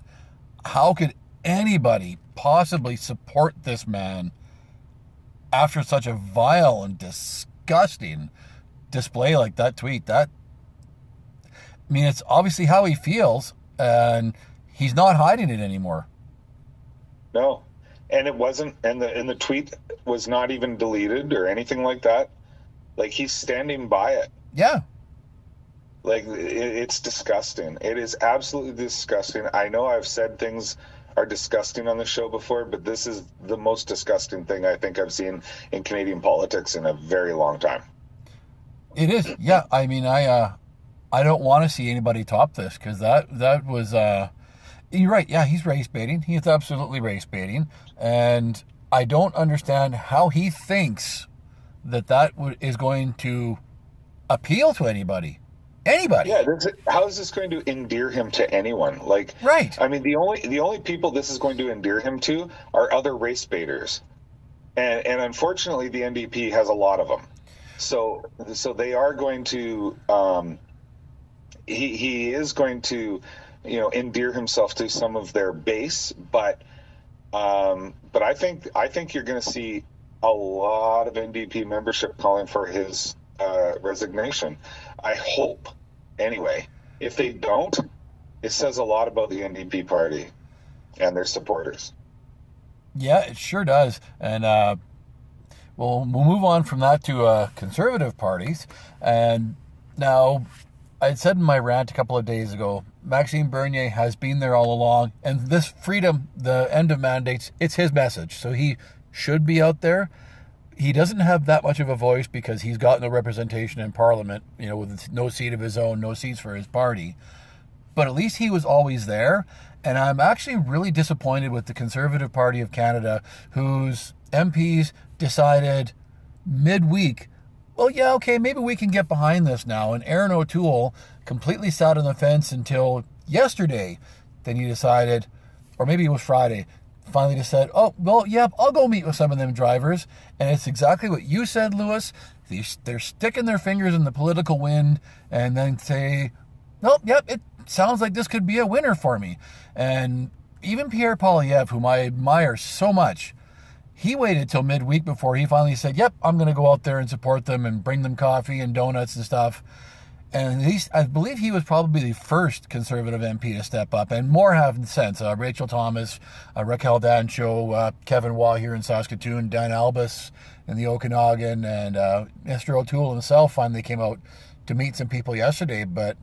how could anybody possibly support this man after such a vile and disgusting display like that tweet? That I mean, it's obviously how he feels, and he's not hiding it anymore. No, and it wasn't, and the and the tweet was not even deleted or anything like that. Like he's standing by it. Yeah. Like it, it's disgusting. It is absolutely disgusting. I know I've said things are disgusting on the show before, but this is the most disgusting thing I think I've seen in Canadian politics in a very long time. It is. Yeah. I mean, I uh, I don't want to see anybody top this because that that was. Uh, you're right. Yeah, he's race baiting. He's absolutely race baiting, and I don't understand how he thinks that that is going to appeal to anybody. Anybody? Yeah. How is this going to endear him to anyone? Like, right? I mean, the only the only people this is going to endear him to are other race baiters, and and unfortunately, the NDP has a lot of them. So so they are going to. Um, he he is going to, you know, endear himself to some of their base, but. Um, but I think I think you're going to see a lot of NDP membership calling for his uh, resignation. I hope, anyway. If they don't, it says a lot about the NDP party and their supporters. Yeah, it sure does. And uh, well, we'll move on from that to uh, conservative parties. And now, I said in my rant a couple of days ago, Maxime Bernier has been there all along, and this freedom, the end of mandates, it's his message. So he should be out there he doesn't have that much of a voice because he's got no representation in Parliament, you know, with no seat of his own, no seats for his party. But at least he was always there. And I'm actually really disappointed with the Conservative Party of Canada, whose MPs decided midweek, well, yeah, okay, maybe we can get behind this now. And Erin O'Toole completely sat on the fence until yesterday. Then he decided, or maybe it was Friday, finally just said, "Oh, well, yep, I'll go meet with some of them drivers." And it's exactly what you said, Lewis. They're sticking their fingers in the political wind and then say, "Nope, yep, it sounds like this could be a winner for me." And even Pierre Poilievre, whom I admire so much, he waited till midweek before he finally said, "Yep, I'm going to go out there and support them and bring them coffee and donuts and stuff." and I believe he was probably the first conservative MP to step up, and more have since. Uh, Rachael Thomas, uh, Raquel Dancho, uh, Kevin Waugh here in Saskatoon, Dan Albas in the Okanagan, and uh, Mr. O'Toole himself finally came out to meet some people yesterday. But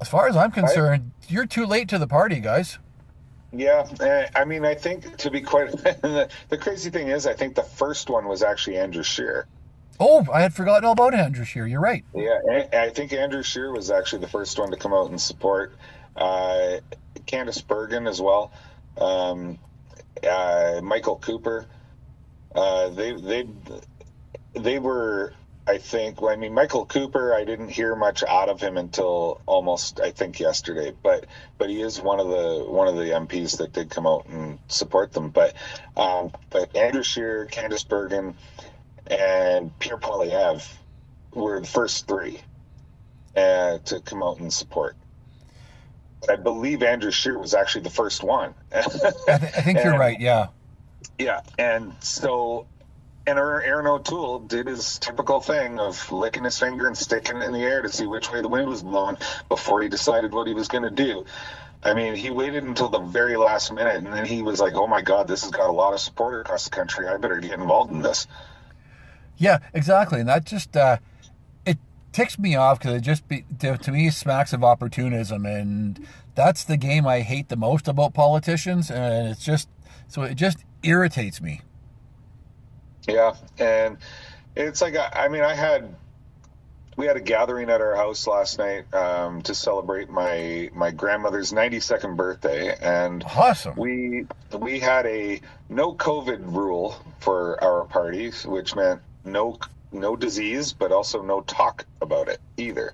as far as I'm concerned, I, you're too late to the party, guys. Yeah, I mean, I think to be quite (laughs) the, the crazy thing is, I think the first one was actually Andrew Scheer. Oh, I had forgotten all about Andrew Scheer. You're right. Yeah, I think Andrew Scheer was actually the first one to come out and support uh, Candice Bergen as well. Um, uh, Michael Cooper. Uh, they they they were. I think. Well, I mean, Michael Cooper. I didn't hear much out of him until almost. I think yesterday. But but he is one of the one of the MPs that did come out and support them. But um, but Andrew Scheer, Candice Bergen and Pierre Poilievre were the first three uh, to come out and support. I believe Andrew Scheer was actually the first one. I, th- I, think (laughs) and, you're right. Yeah. Yeah, and so, and Erin O'Toole did his typical thing of licking his finger and sticking it in the air to see which way the wind was blowing before he decided what he was going to do. I mean, he waited until the very last minute, and then he was like, "Oh my God, this has got a lot of support across the country. I better get involved in this." Yeah, exactly, and that just uh, it ticks me off because it just be, to, to me smacks of opportunism, and that's the game I hate the most about politicians, and it's just so it just irritates me. Yeah, and it's like I mean I had we had a gathering at our house last night um, to celebrate my my grandmother's 92nd birthday, and awesome. We we had a no COVID rule for our parties, which meant no no disease, but also no talk about it either.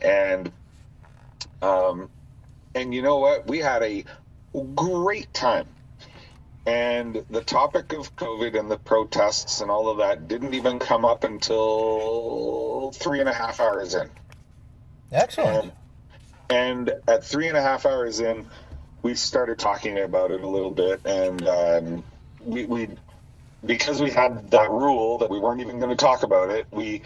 And um, and you know what? We had a great time. And the topic of COVID and the protests and all of that didn't even come up until three and a half hours in. Excellent. And, and at three and a half hours in, we started talking about it a little bit, and um, we, we because we had that rule that we weren't even going to talk about it, we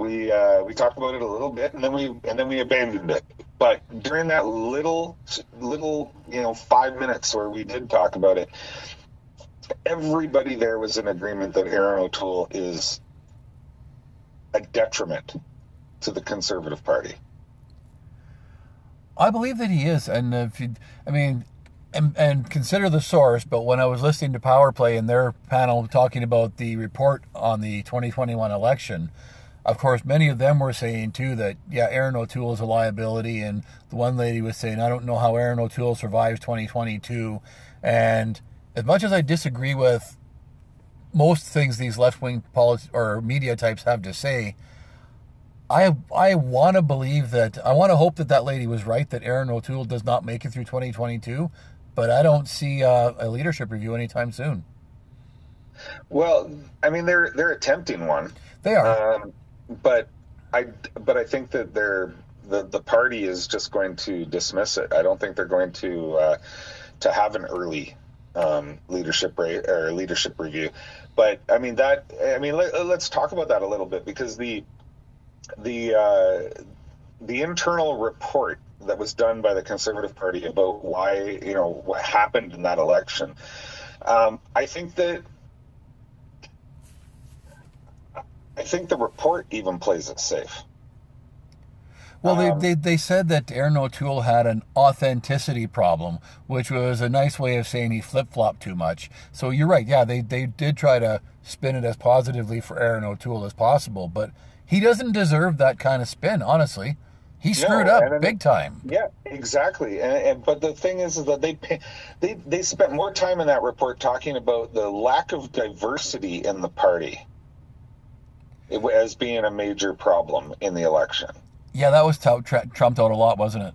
we uh, we talked about it a little bit, and then we and then we abandoned it. But during that little little you know five minutes where we did talk about it, everybody there was in agreement that Erin O'Toole is a detriment to the Conservative Party. I believe that he is, and if you, I mean, and, and consider the source. But when I was listening to Power Play and their panel talking about the report on the 2021 election, of course, many of them were saying too that yeah, Erin O'Toole is a liability, and the one lady was saying, I don't know how Erin O'Toole survives 2022. And as much as I disagree with most things these left wing policy or media types have to say, I I want to believe that I want to hope that that lady was right that Erin O'Toole does not make it through 2022, but I don't see uh, a leadership review anytime soon. Well, I mean they're they're attempting one. They are, um, but I but I think that they're the the party is just going to dismiss it. I don't think they're going to uh, to have an early um, leadership rate or leadership review. But I mean that I mean let, us talk about that a little bit because the the uh, the internal report that was done by the Conservative Party about why you know what happened in that election. Um, I think that I think the report even plays it safe. Well, um, they, they, they said that Erin O'Toole had an authenticity problem, which was a nice way of saying he flip flopped too much. So you're right. Yeah, they, they did try to spin it as positively for Erin O'Toole as possible, but he doesn't deserve that kind of spin, honestly. He screwed no, up big time. Yeah, exactly. And, and, but the thing is, is that they they they spent more time in that report talking about the lack of diversity in the party as being a major problem in the election. Yeah, that was t- trumped out a lot, wasn't it?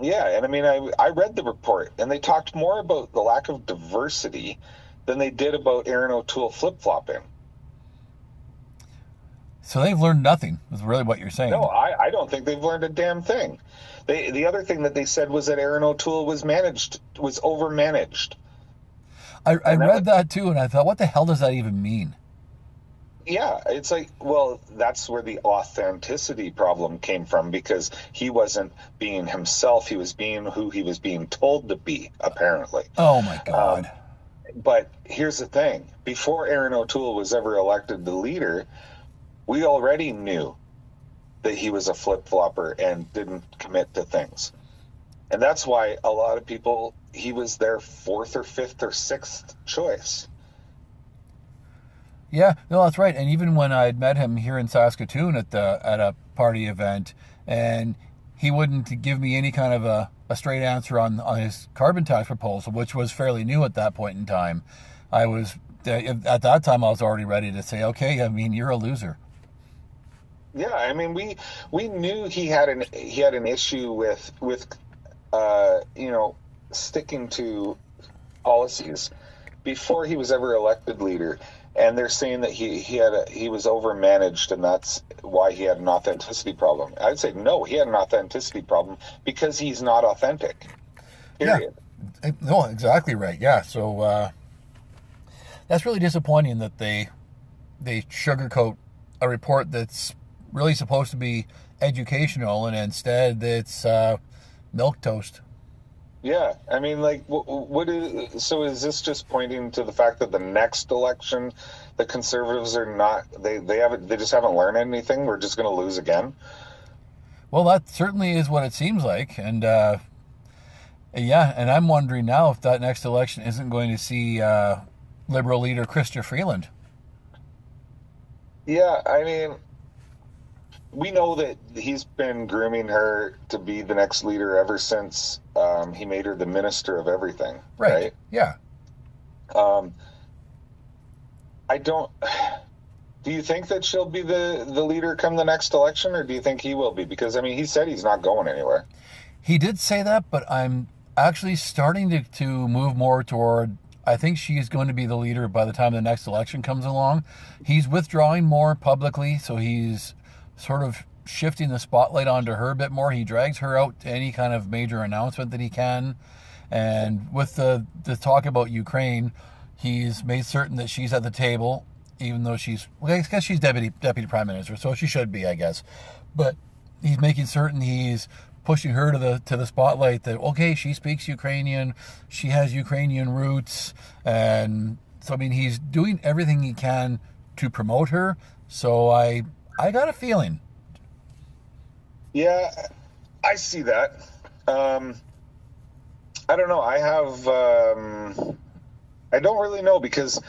Yeah, and I mean, I I read the report, and they talked more about the lack of diversity than they did about Erin O'Toole flip flopping. So they've learned nothing. Is really what you're saying? No, I, I don't think they've learned a damn thing. They, the other thing that they said was that Erin O'Toole was managed, was over managed. I, I read that too, and I thought, what the hell does that even mean? Yeah, it's like, well, that's where the authenticity problem came from because he wasn't being himself. He was being who he was being told to be, apparently. Oh, my God. Um, but here's the thing before Erin O'Toole was ever elected the leader, we already knew that he was a flip flopper and didn't commit to things. And that's why a lot of people, he was their fourth or fifth or sixth choice. Yeah, no, that's right. And even when I'd met him here in Saskatoon at the at a party event, and he wouldn't give me any kind of a, a straight answer on on his carbon tax proposal, which was fairly new at that point in time. I was at that time I was already ready to say, okay, I mean, you're a loser. Yeah, I mean we we knew he had an he had an issue with with uh, you know sticking to policies before he was ever elected leader, and they're saying that he he had a, he was overmanaged and that's why he had an authenticity problem. I'd say no, he had an authenticity problem because he's not authentic. Period. Yeah. No, exactly right. Yeah, so uh, that's really disappointing that they they sugarcoat a report that's really supposed to be educational, and instead it's uh, milk toast. Yeah, I mean, like, what, what is so? Is this just pointing to the fact that the next election, the conservatives are not they they haven't they just haven't learned anything? We're just going to lose again. Well, that certainly is what it seems like, and uh, yeah, and I'm wondering now if that next election isn't going to see uh, Liberal leader Chrystia Freeland. Yeah, I mean, we know that he's been grooming her to be the next leader ever since um, he made her the minister of everything. Right. right? Yeah. Um, I don't. Do you think that she'll be the the leader come the next election, or do you think he will be? Because I mean, he said he's not going anywhere. He did say that, but I'm actually starting to to move more toward. I think she's going to be the leader by the time the next election comes along. He's withdrawing more publicly, so he's sort of shifting the spotlight onto her a bit more. He drags her out to any kind of major announcement that he can. And with the, the talk about Ukraine, he's made certain that she's at the table, even though she's, well, I guess she's deputy, deputy prime minister, so she should be, I guess. But he's making certain he's pushing her to the to the spotlight that okay, she speaks Ukrainian, she has Ukrainian roots, and so I mean he's doing everything he can to promote her. So I I got a feeling. Yeah, I see that. Um, I don't know. I have. Um, I don't really know because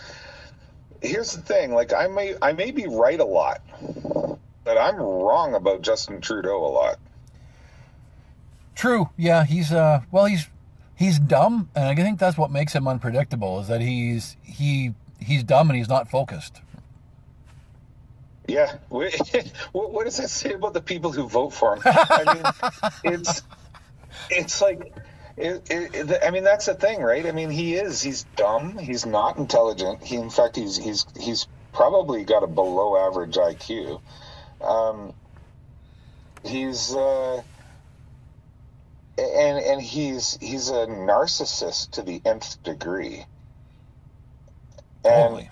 here's the thing. Like I may I may be right a lot, but I'm wrong about Justin Trudeau a lot. True. Yeah, he's uh well he's he's dumb and I think that's what makes him unpredictable is that he's he he's dumb and he's not focused. Yeah. (laughs) what, what does that say about the people who vote for him? I mean, (laughs) it's it's like it, it, I mean, that's the thing, right? I mean, he is. He's dumb. He's not intelligent. He, in fact, he's he's he's probably got a below average IQ. Um, he's uh, and and he's he's a narcissist to the nth degree. And, totally.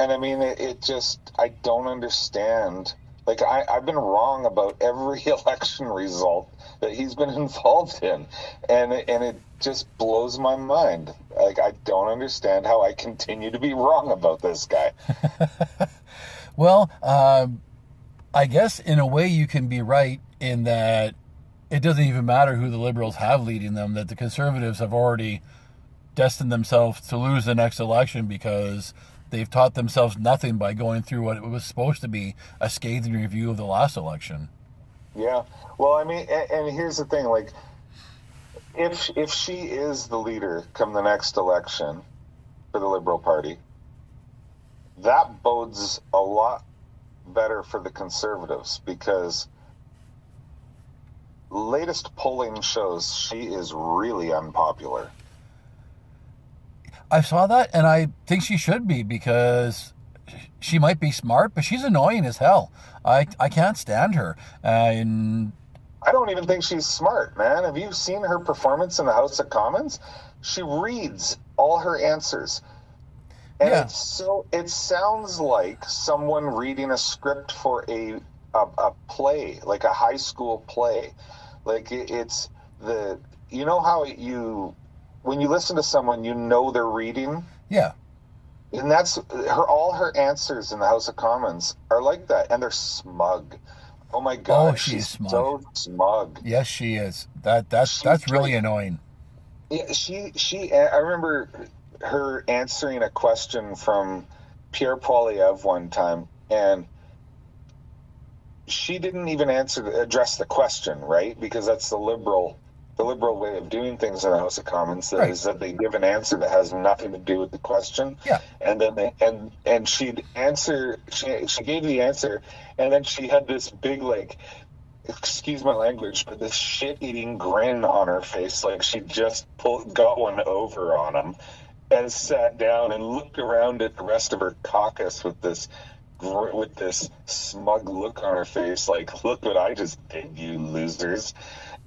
And I mean, it, it just I don't understand. Like I, I've been wrong about every (laughs) election result that he's been (laughs) involved in, and and it just blows my mind. Like I don't understand how I continue to be wrong about this guy. (laughs) well, um, I guess in a way you can be right in that it doesn't even matter who the liberals have leading them; that the conservatives have already destined themselves to lose the next election because they've taught themselves nothing by going through what was supposed to be a scathing review of the last election. Yeah. Well, I mean, and, and here's the thing: like, if if she is the leader come the next election for the Liberal Party, that bodes a lot better for the Conservatives because latest polling shows she is really unpopular. I saw that, and I think she should be because she might be smart, but she's annoying as hell. I I can't stand her. and I don't even think she's smart, man. Have you seen her performance in the House of Commons? She reads all her answers. And yeah. it's so it sounds like someone reading a script for a a, a play, like a high school play. Like it, it's the you know how you when you listen to someone, you know they're reading. Yeah and that's her. All her answers in the House of Commons are like that, and they're smug. Oh my god, oh, she's, she's smug. so smug. Yes, she is. That that's she, that's really annoying. Yeah, she she. I remember her answering a question from Pierre Poilievre one time, and she didn't even answer address the question, right? Because that's the liberal the liberal way of doing things in the House of Commons that right. is that they give an answer that has nothing to do with the question. Yeah. And then they and and she'd answer she she gave the answer and then she had this big like excuse my language, but this shit eating grin on her face, like she just pulled got one over on him and sat down and looked around at the rest of her caucus with this with this smug look on her face, like, look what I just did, you losers.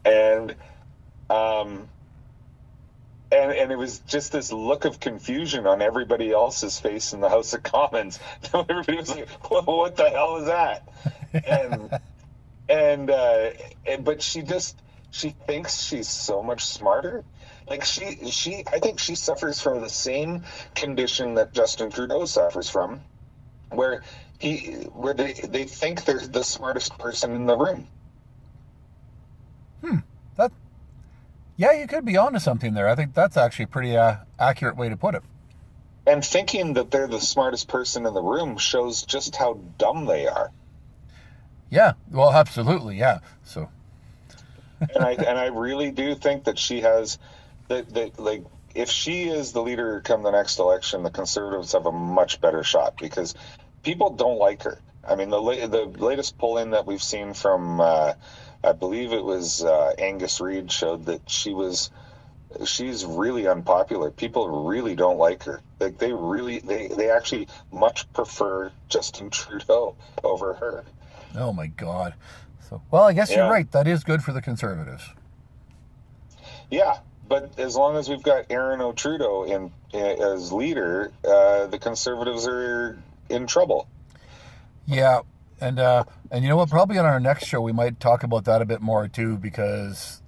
And um, and, and it was just this look of confusion on everybody else's face in the House of Commons. (laughs) everybody was like, well, "What the hell is that?" And (laughs) and uh, but she just she thinks she's so much smarter. Like she she I think she suffers from the same condition that Justin Trudeau suffers from, where he where they they think they're the smartest person in the room. Hmm. That yeah, you could be onto something there. I think that's actually a pretty uh, accurate way to put it. And thinking that they're the smartest person in the room shows just how dumb they are. Yeah, well, absolutely, yeah. So, and I and I really do think that she has that that like if she is the leader come the next election, the conservatives have a much better shot because people don't like her. I mean, the the latest polling that we've seen from uh, I believe it was uh, Angus Reid showed that she was she's really unpopular. People really don't like her. Like they really they they actually much prefer Justin Trudeau over her. Oh my god. So well, I guess yeah. you're right. That is good for the conservatives. Yeah, but as long as we've got Erin O'Trudeau in, in as leader, uh, the conservatives are in trouble. Yeah, And uh, and you know what? Probably on our next show we might talk about that a bit more too, because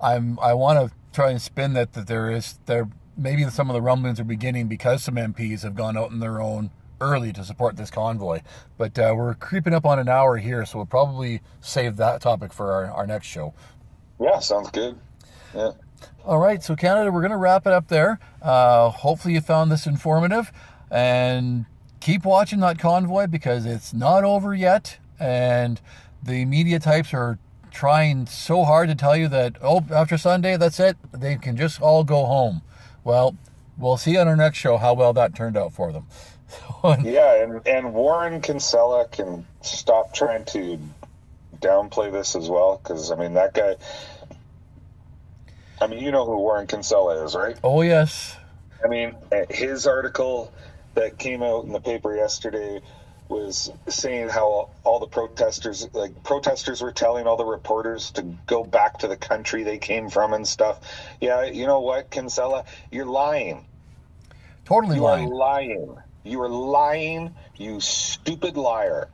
I'm I want to try and spin that that there is there maybe some of the rumblings are beginning because some MPs have gone out on their own early to support this convoy. But uh, we're creeping up on an hour here, so we'll probably save that topic for our, our next show. Yeah, sounds good. Yeah. All right, so Canada, we're going to wrap it up there. Uh, hopefully, you found this informative, and keep watching that convoy because it's not over yet, and the media types are trying so hard to tell you that oh, after Sunday, that's it. They can just all go home. Well, we'll see on our next show how well that turned out for them. (laughs) yeah, and, and Warren Kinsella can stop trying to downplay this as well because I mean that guy I mean, you know who Warren Kinsella is, right? Oh, yes. I mean, his article that came out in the paper yesterday was saying how all the protesters, like protesters, were telling all the reporters to go back to the country they came from and stuff. Yeah, you know what, Kinsella, you're lying. Totally you lying. You are lying. You are lying. You stupid liar.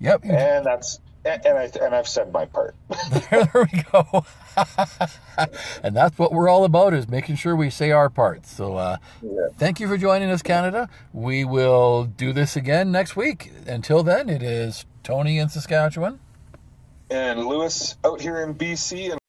Yep. And that's and I and I've said my part. (laughs) there, there we go. (laughs) and that's what we're all about is making sure we say our parts. So uh, yeah. thank you for joining us, Canada. We will do this again next week. Until then, it is Tony in Saskatchewan. And Lewis out here in BC. And